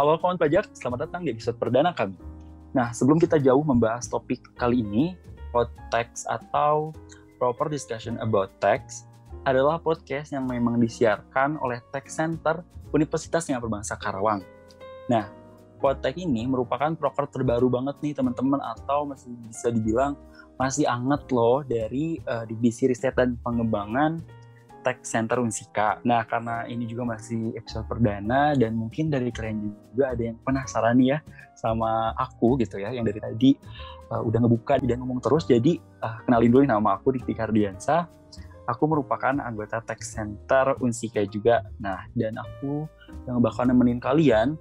Halo kawan pajak, selamat datang di episode perdana kami. Nah, sebelum kita jauh membahas topik kali ini, podcast atau proper discussion about tax adalah podcast yang memang disiarkan oleh Tax Center Universitas yang Berbangsa Karawang. Nah, podcast ini merupakan proker terbaru banget nih teman-teman atau masih bisa dibilang masih anget loh dari uh, divisi riset dan pengembangan Tech Center Unsika. Nah, karena ini juga masih episode perdana dan mungkin dari kalian juga ada yang penasaran nih ya sama aku gitu ya, yang dari tadi uh, udah ngebuka dan ngomong terus. Jadi uh, kenalin dulu nama aku Dikti Kardiansa. Aku merupakan anggota Tech Center Unsika juga. Nah, dan aku yang bakal nemenin kalian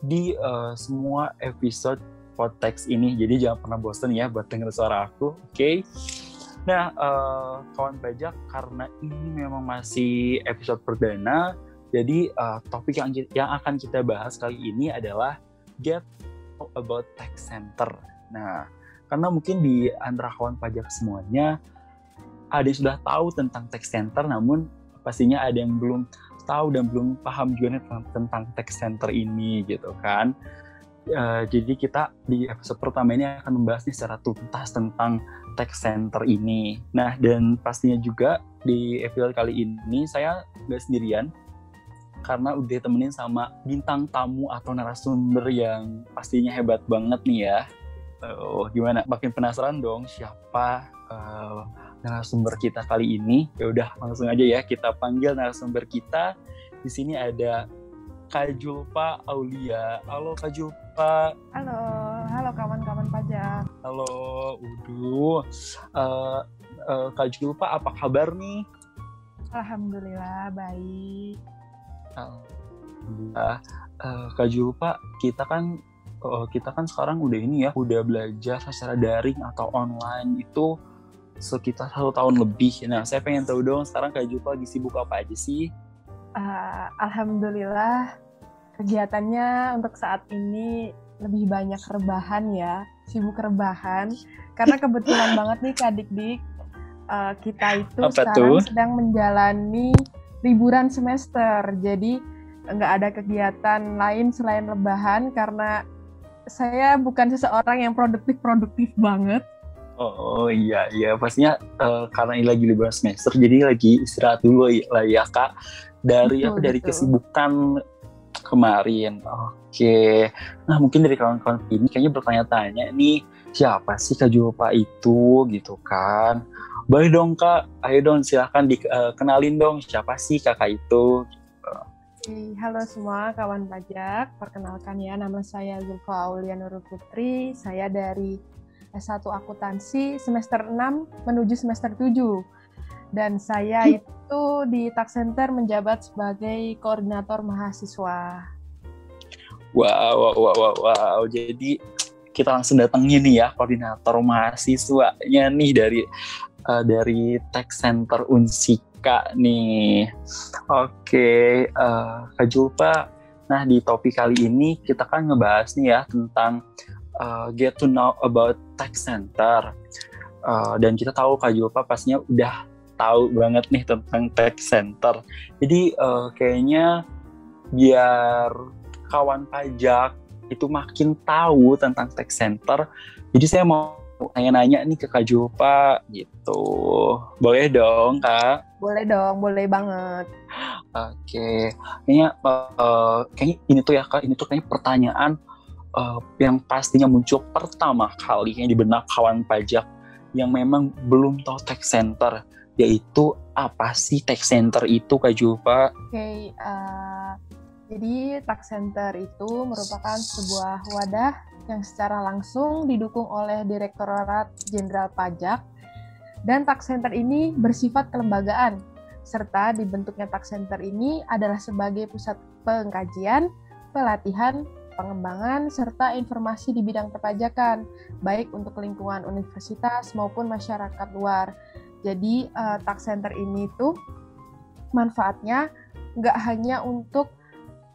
di uh, semua episode podcast ini. Jadi jangan pernah bosan ya buat denger suara aku, oke? Okay? Nah, uh, kawan pajak karena ini memang masih episode perdana, jadi uh, topik yang yang akan kita bahas kali ini adalah get about tax center. Nah, karena mungkin di antara kawan pajak semuanya ada yang sudah tahu tentang tax center, namun pastinya ada yang belum tahu dan belum paham juga tentang, tentang tax center ini gitu kan. Uh, jadi kita di episode pertama ini akan membahas nih secara tuntas tentang tech center ini. Nah dan pastinya juga di episode kali ini saya nggak sendirian karena udah temenin sama bintang tamu atau narasumber yang pastinya hebat banget nih ya. Oh, gimana? Makin penasaran dong siapa uh, narasumber kita kali ini? Ya udah langsung aja ya kita panggil narasumber kita. Di sini ada Kak Julpa Aulia. Halo Kak Halo, halo kawan-kawan pajak. Halo, Udu. Uh, uh, Kak Julpa apa kabar nih? Alhamdulillah baik. Alhamdulillah. Uh, Kak Julpa, kita kan uh, kita kan sekarang udah ini ya, udah belajar secara daring atau online itu sekitar satu tahun lebih. Nah, saya pengen tahu dong sekarang Kak Julpa lagi sibuk apa aja sih? uh, alhamdulillah kegiatannya untuk saat ini lebih banyak rebahan ya, sibuk rebahan. Karena kebetulan banget nih Kak Dik-Dik, uh, kita itu Apa sekarang tuh? sedang menjalani liburan semester. Jadi nggak ada kegiatan lain selain rebahan karena saya bukan seseorang yang produktif-produktif banget. Oh, oh iya iya pastinya uh, karena ini lagi liburan semester jadi lagi istirahat dulu lah ya kak dari betul, apa dari betul. kesibukan kemarin. Oke. Nah, mungkin dari kawan-kawan ini kayaknya bertanya-tanya nih, siapa sih Kak Julpa itu gitu kan? Boleh dong Kak, ayo dong silahkan dikenalin uh, dong siapa sih kakak itu. Halo semua kawan pajak, perkenalkan ya nama saya Zulfa Aulia Nurul Putri, saya dari S1 Akuntansi semester 6 menuju semester 7 dan saya itu di Tax Center menjabat sebagai koordinator mahasiswa. Wow, wow, wow, wow, wow. Jadi kita langsung datangnya nih ya koordinator mahasiswanya nih dari uh, dari Tax Center Unsika nih. Oke, uh, Kak Julpa. Nah di topik kali ini kita kan ngebahas nih ya tentang uh, get to know about Tax Center. Uh, dan kita tahu Kak Julpa pastinya udah tahu banget nih tentang tech center. Jadi uh, kayaknya biar kawan pajak itu makin tahu tentang tech center. Jadi saya mau nanya-nanya nih ke Kak Julpa gitu. Boleh dong, Kak? Boleh dong, boleh banget. Oke, kayaknya uh, kayaknya ini tuh ya Kak, ini tuh kayaknya pertanyaan uh, yang pastinya muncul pertama kali yang di benak kawan pajak yang memang belum tahu tech center yaitu apa sih tax center itu Kak Julpa? Oke, okay, uh, eh, jadi tax center itu merupakan sebuah wadah yang secara langsung didukung oleh Direktorat Jenderal Pajak dan tax center ini bersifat kelembagaan serta dibentuknya tax center ini adalah sebagai pusat pengkajian, pelatihan, pengembangan, serta informasi di bidang perpajakan, baik untuk lingkungan universitas maupun masyarakat luar. Jadi uh, tax center ini tuh manfaatnya nggak hanya untuk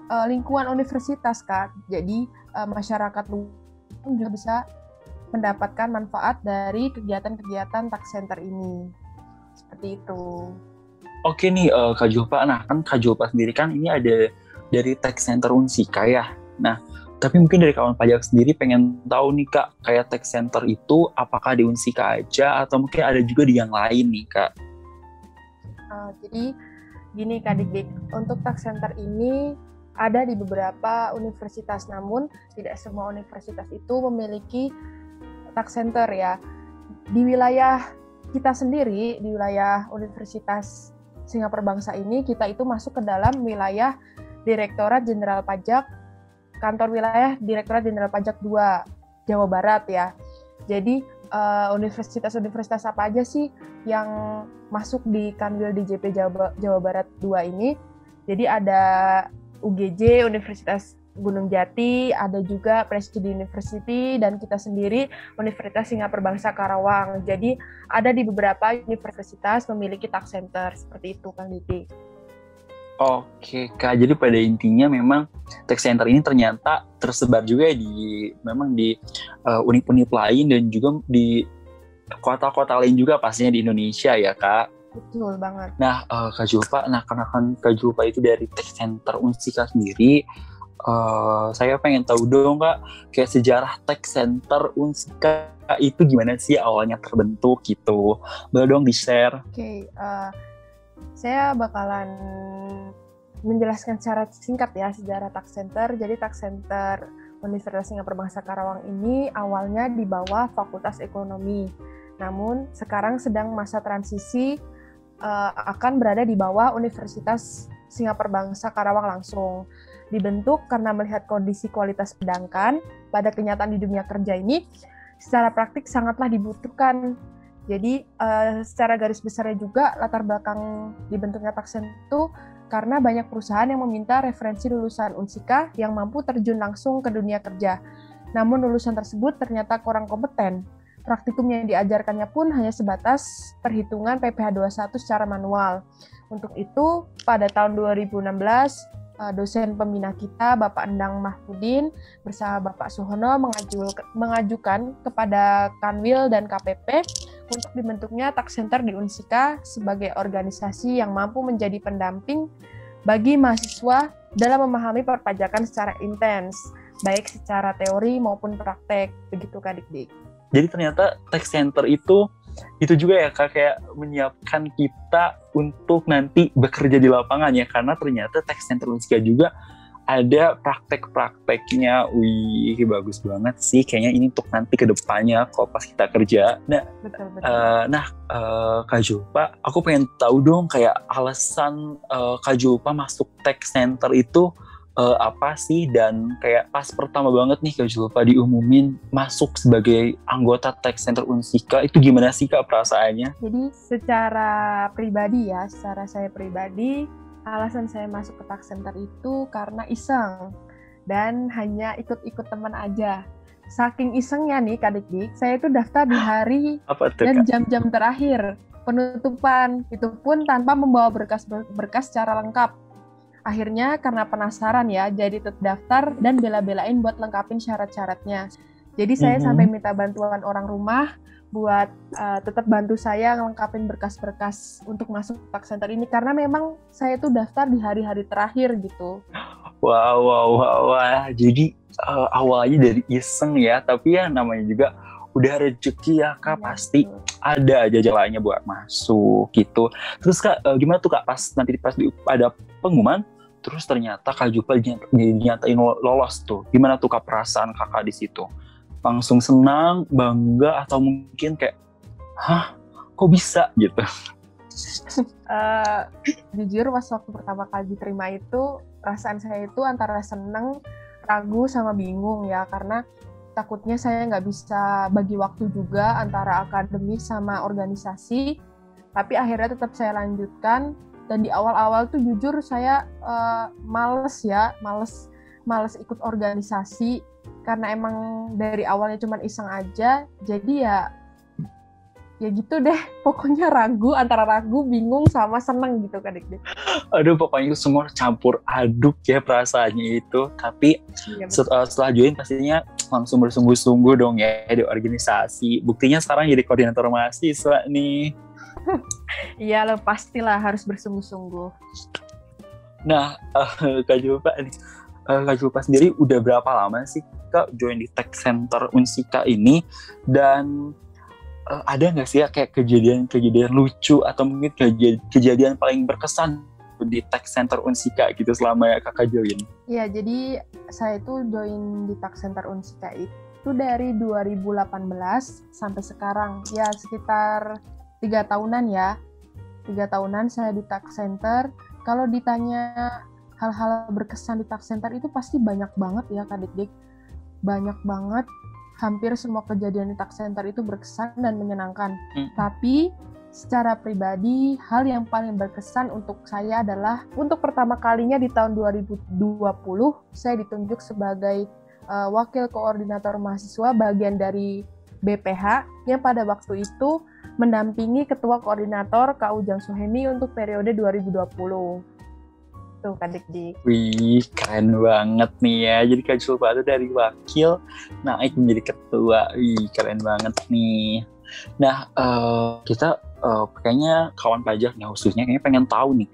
uh, lingkungan universitas kak. Jadi uh, masyarakat juga bisa mendapatkan manfaat dari kegiatan-kegiatan tax center ini. Seperti itu. Oke nih uh, Kak Julpa, nah kan Kak Julpa sendiri kan ini ada dari tax center Unsika ya. Nah, tapi mungkin dari kawan pajak sendiri pengen tahu nih Kak, kayak tax center itu apakah di Unsika aja atau mungkin ada juga di yang lain nih Kak? Uh, jadi gini Kak Dik, untuk tax center ini ada di beberapa universitas, namun tidak semua universitas itu memiliki tax center ya. Di wilayah kita sendiri, di wilayah Universitas Singapura Bangsa ini, kita itu masuk ke dalam wilayah Direktorat Jenderal Pajak, kantor wilayah Direktorat Jenderal Pajak 2, Jawa Barat ya. Jadi eh, universitas-universitas uh, apa aja sih yang masuk di Kanwil DJP Jawa, Jawa Barat 2 ini? Jadi ada UGJ Universitas Gunung Jati, ada juga Presiden University dan kita sendiri Universitas Singapura Bangsa Karawang. Jadi ada di beberapa universitas memiliki tax center seperti itu Kang Diti. Oke Kak, jadi pada intinya memang tax center ini ternyata tersebar juga di memang di uh, unit-unit lain dan juga di kota-kota lain juga pastinya di Indonesia ya Kak. Betul banget. Nah, uh, Kak Julpa, nah karena kan Kak Julpa itu dari Tech Center Unsika sendiri, uh, saya pengen tahu dong Kak, kayak sejarah Tech Center Unsika itu gimana sih awalnya terbentuk gitu. Boleh dong di-share. Oke, okay, uh, saya bakalan menjelaskan secara singkat ya sejarah Tech Center. Jadi Tech Center Universitas Singapura Bangsa Karawang ini awalnya di bawah Fakultas Ekonomi. Namun sekarang sedang masa transisi uh, akan berada di bawah Universitas Singapura Bangsa Karawang langsung. Dibentuk karena melihat kondisi kualitas pedangkan pada kenyataan di dunia kerja ini secara praktik sangatlah dibutuhkan. Jadi uh, secara garis besarnya juga latar belakang dibentuknya Taksen itu karena banyak perusahaan yang meminta referensi lulusan Unsika yang mampu terjun langsung ke dunia kerja. Namun lulusan tersebut ternyata kurang kompeten Praktikum yang diajarkannya pun hanya sebatas perhitungan PPh 21 secara manual. Untuk itu, pada tahun 2016, eh, dosen pembina kita, Bapak Endang Mahmudin, bersama Bapak Suhono mengajukan kepada Kanwil dan KPP untuk dibentuknya Tax Center di Unsika sebagai organisasi yang mampu menjadi pendamping bagi mahasiswa dalam memahami perpajakan secara intens, baik secara teori maupun praktek. Begitu Kak Dik-Dik. Jadi ternyata tech center itu itu juga ya kak kayak menyiapkan kita untuk nanti bekerja di lapangan ya karena ternyata tech center Unsika juga ada praktek-prakteknya, wih bagus banget sih. Kayaknya ini untuk nanti ke depannya kalau pas kita kerja. Nah, betul, betul. Uh, nah uh, Kak Julpa, aku pengen tahu dong kayak alasan uh, Kak Julpa masuk tech center itu uh, apa sih dan kayak pas pertama banget nih Kak Julpa diumumin masuk sebagai anggota Tech Center Unsika itu gimana sih Kak perasaannya? Jadi secara pribadi ya, secara saya pribadi alasan saya masuk ke Tech Center itu karena iseng dan hanya ikut-ikut teman aja. Saking isengnya nih Kak Dik, saya itu daftar di hari apa tuh, dan jam-jam terakhir penutupan itu pun tanpa membawa berkas-berkas secara lengkap Akhirnya karena penasaran ya, jadi terdaftar dan bela-belain buat lengkapin syarat-syaratnya. Jadi saya mm -hmm. sampai minta bantuan orang rumah buat uh, tetap bantu saya ngelengkapin berkas-berkas untuk masuk tax center ini karena memang saya tuh daftar di hari-hari terakhir gitu. Wow, wow, wow, wow. Jadi uh, awalnya dari iseng ya, tapi ya namanya juga udah rezeki ya kak ya, pasti betul. ada aja jalannya buat masuk gitu. Terus kak uh, gimana tuh kak pas nanti pas di, ada pengumuman terus ternyata Kak Jupel nyatain lolos tuh. Gimana tuh Kak perasaan Kakak di situ? Langsung senang, bangga atau mungkin kayak hah, kok bisa? Gitu? uh, jujur pas waktu pertama kali diterima itu perasaan saya itu antara seneng, ragu sama bingung ya. Karena takutnya saya nggak bisa bagi waktu juga antara akademi sama organisasi. Tapi akhirnya tetap saya lanjutkan. Dan di awal-awal tuh jujur saya uh, males ya males males ikut organisasi karena emang dari awalnya cuma iseng aja jadi ya ya gitu deh. Pokoknya ragu antara ragu bingung sama seneng gitu kan dik. Aduh pokoknya itu semua campur aduk ya perasaannya itu. Tapi iya, setelah, setelah join pastinya langsung bersungguh-sungguh dong ya di organisasi. Buktinya sekarang jadi koordinator mahasiswa nih. Iya lo pastilah harus bersungguh-sungguh. Nah, uh, Kak nih, uh, Kak Julpa sendiri udah berapa lama sih Kak join di Tech Center Unsika ini? Dan uh, ada nggak sih ya kayak kejadian-kejadian lucu atau mungkin kejadian, kejadian paling berkesan di Tech Center Unsika gitu selama ya kakak join? Iya, jadi saya itu join di Tech Center Unsika itu dari 2018 sampai sekarang. Ya sekitar tiga tahunan ya. Tiga tahunan saya di Tech Center. Kalau ditanya hal-hal berkesan di tax center itu pasti banyak banget ya Kak Dik-Dik. Banyak banget. Hampir semua kejadian di tax center itu berkesan dan menyenangkan. Hmm. Tapi secara pribadi, hal yang paling berkesan untuk saya adalah untuk pertama kalinya di tahun 2020, saya ditunjuk sebagai uh, wakil koordinator mahasiswa bagian dari BPH yang pada waktu itu mendampingi ketua koordinator Kak Ujang Suhemi untuk periode 2020 tuh Kak Dik Dik. Wih, keren banget nih ya. Jadi Kak Julpa itu dari wakil naik menjadi ketua. Wih, keren banget nih. Nah, uh, kita uh, kayaknya kawan pajaknya khususnya kayaknya pengen tahu nih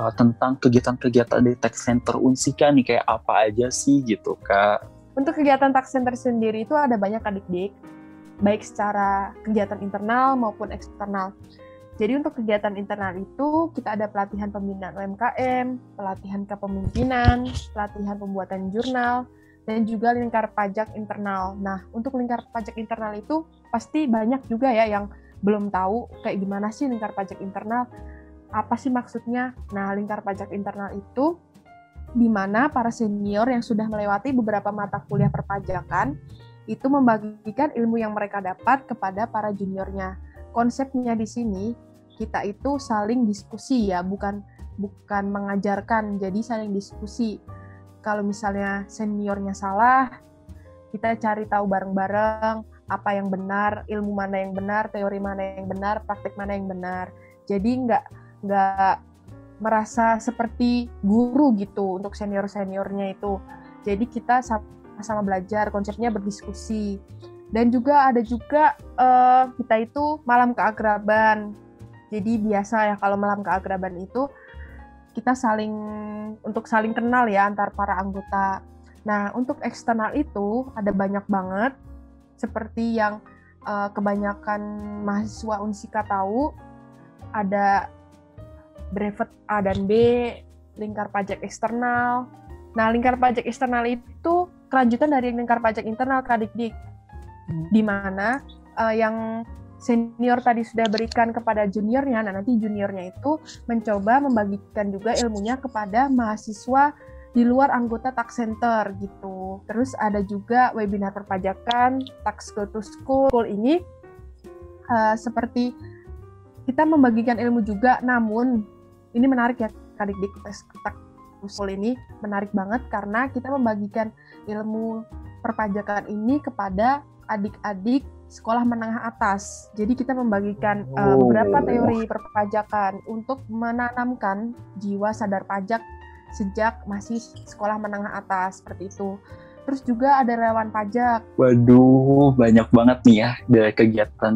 uh, tentang kegiatan-kegiatan di tax center Unsika nih kayak apa aja sih gitu Kak. Untuk kegiatan tax center sendiri itu ada banyak Kak Dik Dik. Baik secara kegiatan internal maupun eksternal. Jadi untuk kegiatan internal itu kita ada pelatihan pembinaan UMKM, pelatihan kepemimpinan, pelatihan pembuatan jurnal, dan juga lingkar pajak internal. Nah, untuk lingkar pajak internal itu pasti banyak juga ya yang belum tahu kayak gimana sih lingkar pajak internal, apa sih maksudnya. Nah, lingkar pajak internal itu di mana para senior yang sudah melewati beberapa mata kuliah perpajakan itu membagikan ilmu yang mereka dapat kepada para juniornya konsepnya di sini kita itu saling diskusi ya, bukan bukan mengajarkan, jadi saling diskusi. Kalau misalnya seniornya salah, kita cari tahu bareng-bareng apa yang benar, ilmu mana yang benar, teori mana yang benar, praktik mana yang benar. Jadi nggak nggak merasa seperti guru gitu untuk senior seniornya itu. Jadi kita sama-sama belajar, konsepnya berdiskusi dan juga ada juga uh, kita itu malam keakraban. Jadi biasa ya kalau malam keakraban itu kita saling untuk saling kenal ya antar para anggota. Nah untuk eksternal itu ada banyak banget. Seperti yang uh, kebanyakan mahasiswa Unsika tahu ada brevet A dan B lingkar pajak eksternal. Nah lingkar pajak eksternal itu kelanjutan dari lingkar pajak internal Kadikdik Hmm. di mana uh, yang senior tadi sudah berikan kepada juniornya, nah nanti juniornya itu mencoba membagikan juga ilmunya kepada mahasiswa di luar anggota tax center gitu. Terus ada juga webinar perpajakan, tax go to school. School ini uh, seperti kita membagikan ilmu juga, namun ini menarik ya kadik dik tax school ini menarik banget karena kita membagikan ilmu perpajakan ini kepada adik-adik sekolah menengah atas. Jadi kita membagikan uh, beberapa teori perpajakan untuk menanamkan jiwa sadar pajak sejak masih sekolah menengah atas seperti itu. Terus juga ada relawan pajak. Waduh, banyak banget nih ya dari kegiatan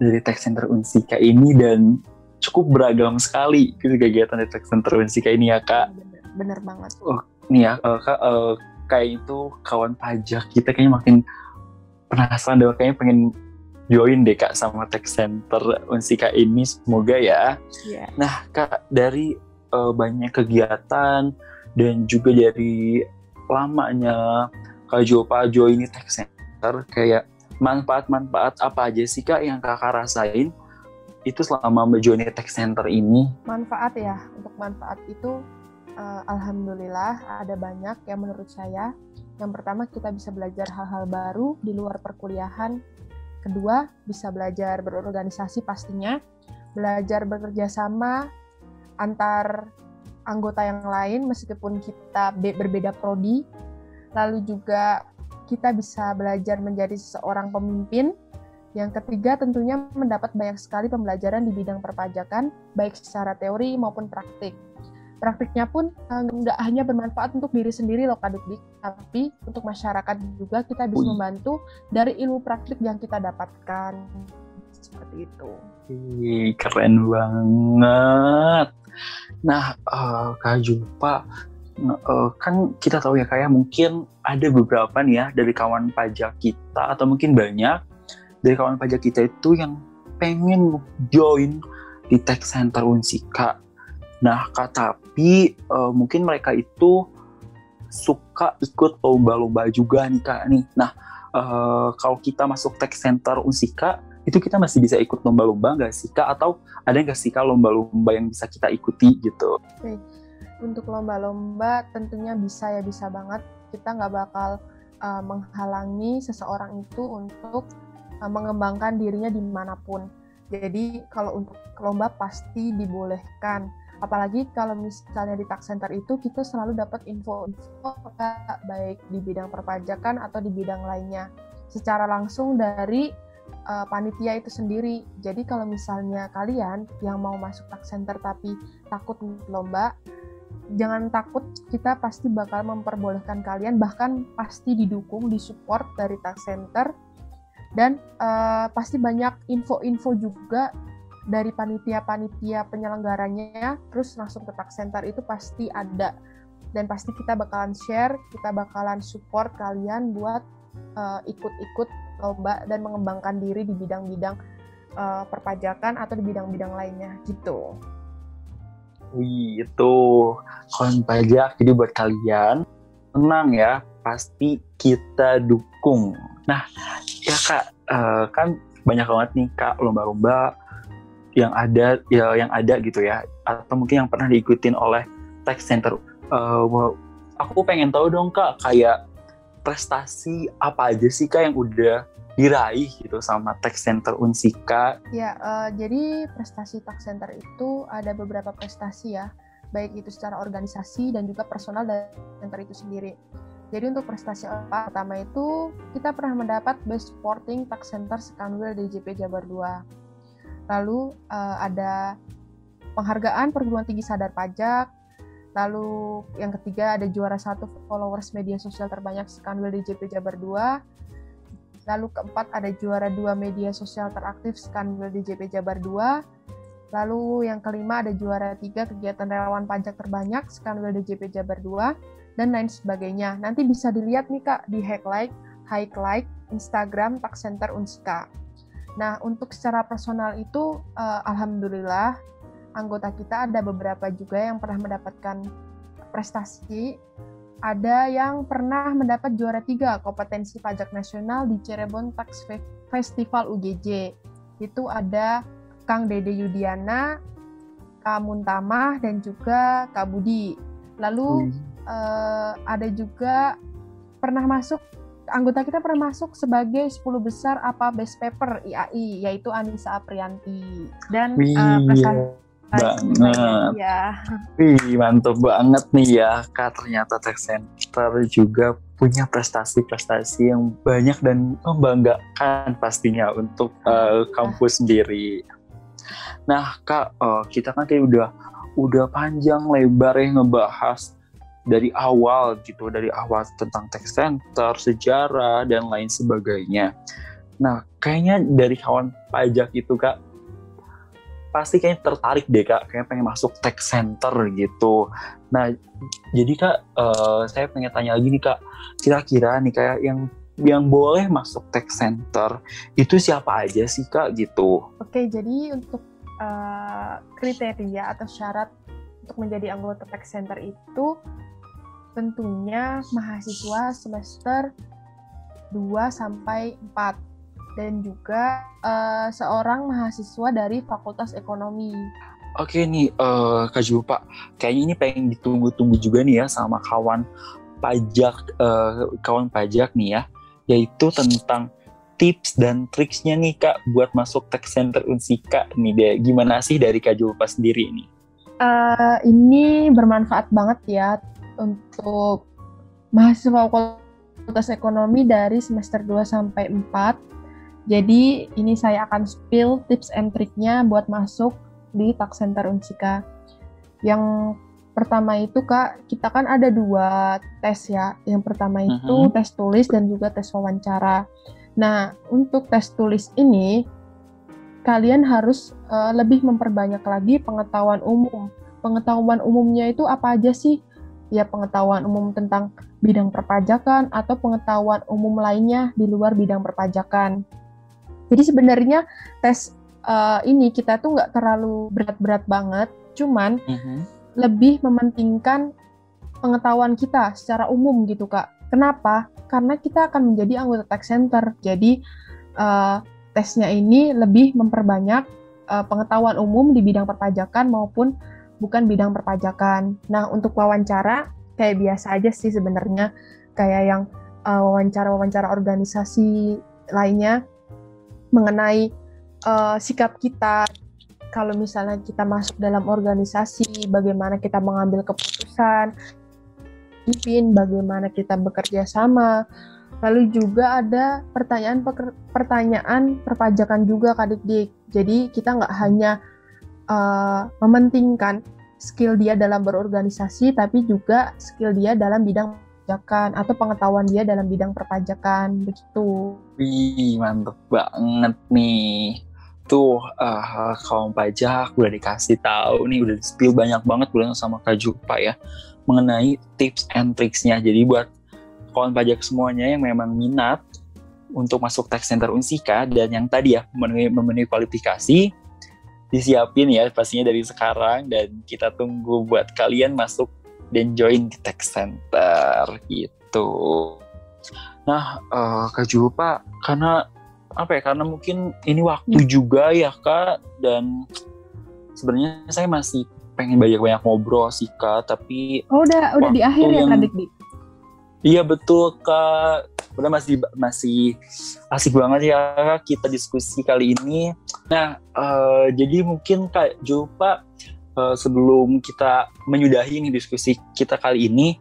dari Tech Center Unsika ini dan cukup beragam sekali gitu kegiatan dari Tech Center Unsika ini ya kak. Bener, bener banget. Oh, nih ya uh, kak, uh, kayak itu kawan pajak kita kayaknya makin penasaran deh kayaknya pengen join deh kak sama Tech Center Unsika ini semoga ya. Yeah. Nah kak dari uh, banyak kegiatan dan juga dari lamanya kak Jopa join ini Tech Center kayak manfaat-manfaat apa aja sih kak yang kakak rasain itu selama menjoin Tech Center ini? Manfaat ya untuk manfaat itu uh, alhamdulillah ada banyak yang menurut saya yang pertama, kita bisa belajar hal-hal baru di luar perkuliahan. Kedua, bisa belajar berorganisasi pastinya, belajar bekerja sama antar anggota yang lain meskipun kita berbeda prodi. Lalu juga kita bisa belajar menjadi seorang pemimpin. Yang ketiga, tentunya mendapat banyak sekali pembelajaran di bidang perpajakan, baik secara teori maupun praktik praktiknya pun eh, nggak hanya bermanfaat untuk diri sendiri loh Kak tapi untuk masyarakat juga kita bisa membantu dari ilmu praktik yang kita dapatkan seperti itu. Ih, keren banget. Nah, uh, Kak Jumpa, uh, kan kita tahu ya kayak mungkin ada beberapa nih ya dari kawan pajak kita atau mungkin banyak dari kawan pajak kita itu yang pengen join di tax center Unsika. Nah, tapi uh, mungkin mereka itu suka ikut lomba-lomba juga nih kak nih. Nah, uh, kalau kita masuk tax center Unsika, itu kita masih bisa ikut lomba-lomba nggak sih kak? Atau ada nggak sih kak lomba-lomba yang bisa kita ikuti gitu? Untuk lomba-lomba tentunya bisa ya bisa banget kita nggak bakal uh, menghalangi seseorang itu untuk uh, mengembangkan dirinya di mana pun jadi kalau untuk lomba pasti dibolehkan apalagi kalau misalnya di tax center itu kita selalu dapat info-info baik di bidang perpajakan atau di bidang lainnya secara langsung dari uh, panitia itu sendiri. Jadi kalau misalnya kalian yang mau masuk tax center tapi takut lomba, jangan takut kita pasti bakal memperbolehkan kalian bahkan pasti didukung disupport dari tax center dan uh, pasti banyak info-info juga dari panitia-panitia penyelenggaranya terus langsung ke tax center itu pasti ada dan pasti kita bakalan share kita bakalan support kalian buat uh, ikut-ikut lomba dan mengembangkan diri di bidang-bidang uh, perpajakan atau di bidang-bidang lainnya gitu. Wih, itu koin pajak. Jadi buat kalian, tenang ya, pasti kita dukung. Nah, ya kak, uh, kan banyak banget nih kak lomba-lomba yang ada, ya yang ada gitu ya, atau mungkin yang pernah diikutin oleh tax center. Uh, aku pengen tahu dong kak, kayak prestasi apa aja sih kak yang udah diraih gitu sama tax center Unsika? Ya, uh, jadi prestasi tax center itu ada beberapa prestasi ya, baik itu secara organisasi dan juga personal dari center itu sendiri. Jadi untuk prestasi apa? Pertama itu kita pernah mendapat Best Sporting Tax Center Sekanwil DJP Jabar 2. Lalu uh, ada penghargaan perguruan tinggi sadar pajak. Lalu yang ketiga ada juara satu followers media sosial terbanyak Sekanwil DJP Jabar 2 Lalu keempat ada juara dua media sosial teraktif Skanwil DJP Jabar 2. Lalu yang kelima ada juara tiga kegiatan relawan pajak terbanyak Skanwil DJP Jabar 2 dan lain sebagainya. Nanti bisa dilihat nih Kak di Highlight, Highlight Instagram Tax Center Unska. Nah, untuk secara personal itu uh, alhamdulillah anggota kita ada beberapa juga yang pernah mendapatkan prestasi ada yang pernah mendapat juara tiga kompetensi pajak nasional di Cirebon Tax Festival UGJ. Itu ada Kang Dede Yudiana, Kak Muntamah, dan juga Kak Budi. Lalu hmm. uh, ada juga pernah masuk anggota kita pernah masuk sebagai 10 besar apa best paper IAI yaitu Anissa Aprianti dan uh, prestasi banget. Ya. Wih, mantap banget nih ya, Kak. Ternyata Tech Center juga punya prestasi-prestasi yang banyak dan membanggakan pastinya untuk uh, kampus sendiri. Nah, Kak, uh, kita kan kayak udah udah panjang lebar ya ngebahas dari awal gitu, dari awal tentang Tech Center, sejarah dan lain sebagainya. Nah, kayaknya dari kawan pajak itu Kak pasti kayaknya tertarik deh kak, kayak pengen masuk tech center gitu. Nah, jadi kak, uh, saya pengen tanya lagi nih kak, kira-kira nih kayak yang yang boleh masuk tech center itu siapa aja sih kak gitu? Oke, jadi untuk uh, kriteria atau syarat untuk menjadi anggota tech center itu tentunya mahasiswa semester 2 sampai 4 dan juga uh, seorang mahasiswa dari Fakultas Ekonomi. Oke nih uh, Kak Jupa, kayaknya ini pengen ditunggu-tunggu juga nih ya sama kawan pajak uh, kawan pajak nih ya, yaitu tentang tips dan triksnya nih Kak buat masuk tax center Unsika nih deh. Gimana sih dari Kak Jupa sendiri ini? Uh, ini bermanfaat banget ya untuk mahasiswa Fakultas Ekonomi dari semester 2 sampai 4 jadi ini saya akan spill tips and triknya buat masuk di Tax Center Unsika. Yang pertama itu kak, kita kan ada dua tes ya. Yang pertama itu uh -huh. tes tulis dan juga tes wawancara. Nah untuk tes tulis ini kalian harus uh, lebih memperbanyak lagi pengetahuan umum. Pengetahuan umumnya itu apa aja sih? Ya pengetahuan umum tentang bidang perpajakan atau pengetahuan umum lainnya di luar bidang perpajakan. Jadi sebenarnya tes uh, ini kita tuh nggak terlalu berat-berat banget, cuman mm -hmm. lebih mementingkan pengetahuan kita secara umum gitu kak. Kenapa? Karena kita akan menjadi anggota tax center. Jadi uh, tesnya ini lebih memperbanyak uh, pengetahuan umum di bidang perpajakan maupun bukan bidang perpajakan. Nah, untuk wawancara kayak biasa aja sih sebenarnya kayak yang uh, wawancara-wawancara organisasi lainnya mengenai uh, sikap kita kalau misalnya kita masuk dalam organisasi, bagaimana kita mengambil keputusan, pimpin, bagaimana kita bekerja sama, Lalu juga ada pertanyaan pertanyaan perpajakan juga Kak Dik. Jadi kita nggak hanya uh, mementingkan skill dia dalam berorganisasi, tapi juga skill dia dalam bidang perpajakan atau pengetahuan dia dalam bidang perpajakan begitu. Wih mantep banget nih. Tuh uh, kaum pajak udah dikasih tahu nih, udah spill banyak banget bulan sama Kak Jupa ya mengenai tips and tricksnya. Jadi buat kawan pajak semuanya yang memang minat untuk masuk tax center Unsika dan yang tadi ya memenuhi, memenuhi kualifikasi disiapin ya pastinya dari sekarang dan kita tunggu buat kalian masuk dan join di tax center gitu. Nah, uh, Kak Julpa, karena apa ya? Karena mungkin ini waktu hmm. juga ya Kak dan sebenarnya saya masih pengen banyak-banyak ngobrol sih Kak, tapi Oh, udah udah di akhir ya Kak Dik? Iya betul kak. Udah masih masih asik banget ya kita diskusi kali ini. Nah uh, jadi mungkin kak Julpa uh, sebelum kita menyudahi nih diskusi kita kali ini,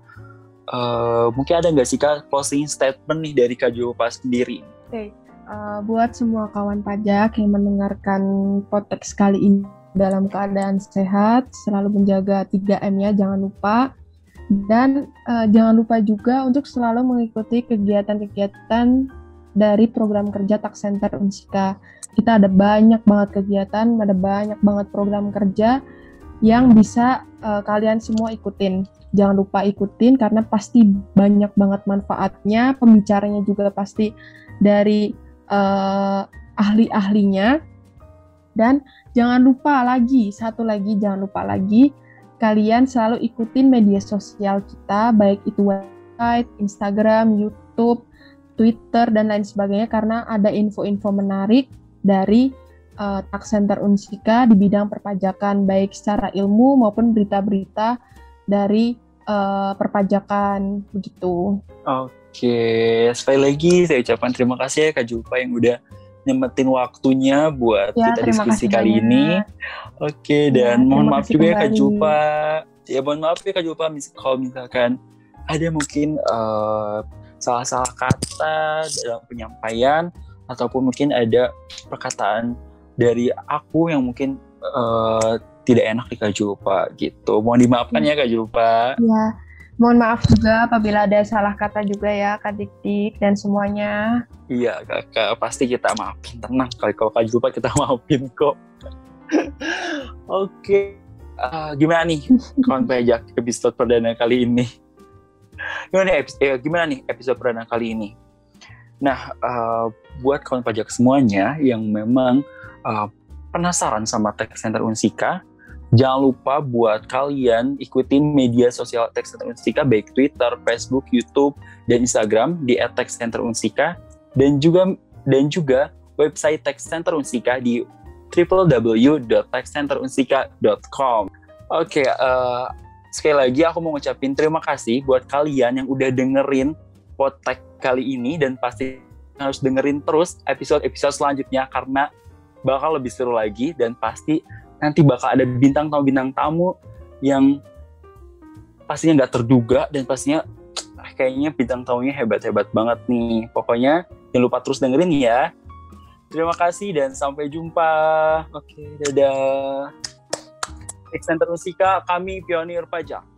uh, mungkin ada nggak sih kak closing statement nih dari kak Julpa sendiri? Oke, okay. uh, buat semua kawan pajak yang mendengarkan podcast kali ini dalam keadaan sehat, selalu menjaga 3M ya, jangan lupa dan uh, jangan lupa juga untuk selalu mengikuti kegiatan-kegiatan dari program kerja Tax Center Unsika. Kita ada banyak banget kegiatan, ada banyak banget program kerja yang bisa uh, kalian semua ikutin. Jangan lupa ikutin karena pasti banyak banget manfaatnya. Pembicaranya juga pasti dari uh, ahli-ahlinya. Dan jangan lupa lagi, satu lagi jangan lupa lagi kalian selalu ikutin media sosial kita, baik itu website, Instagram, YouTube, Twitter, dan lain sebagainya, karena ada info-info menarik dari uh, Tax Center Unsika di bidang perpajakan, baik secara ilmu maupun berita-berita dari uh, perpajakan, begitu. Oke, sekali lagi saya ucapkan terima kasih ya Kak Julpa yang udah nyempetin waktunya buat ya, kita diskusi kali banyak. ini. Oke, ya, dan mohon maaf juga ya Kak Jupa. Ya mohon maaf ya Kak Jupa kalau misalkan ada mungkin uh, salah-salah kata dalam penyampaian ataupun mungkin ada perkataan dari aku yang mungkin uh, tidak enak di Kak Jupa gitu. Mohon dimaafkan ya, ya Kak Jupa. Ya, Mohon maaf juga apabila ada salah kata juga ya Kak Dik-Dik dan semuanya. Iya kakak, pasti kita maafin. Tenang, kalau kau Kak lupa kita maafin kok. Oke, okay. uh, gimana nih kawan pajak episode perdana kali ini? Gimana eh, gimana nih episode perdana kali ini? Nah, uh, buat kawan pajak semuanya yang memang uh, penasaran sama Tech Center Unsika, Jangan lupa buat kalian ikutin media sosial Tech Center Unsika baik Twitter, Facebook, YouTube, dan Instagram di @techcenterunsika dan juga dan juga website Tech Center Unsika di www.techcenterunsika.com. Oke, okay, uh, eh, sekali lagi aku mau ngucapin terima kasih buat kalian yang udah dengerin podcast kali ini dan pasti harus dengerin terus episode-episode selanjutnya karena bakal lebih seru lagi dan pasti nanti bakal ada bintang tamu bintang tamu yang pastinya nggak terduga dan pastinya ah, kayaknya bintang tamunya hebat-hebat banget nih. Pokoknya jangan lupa terus dengerin ya. Terima kasih dan sampai jumpa. Oke, dadah. Extender Musika, kami Pionir Pajak.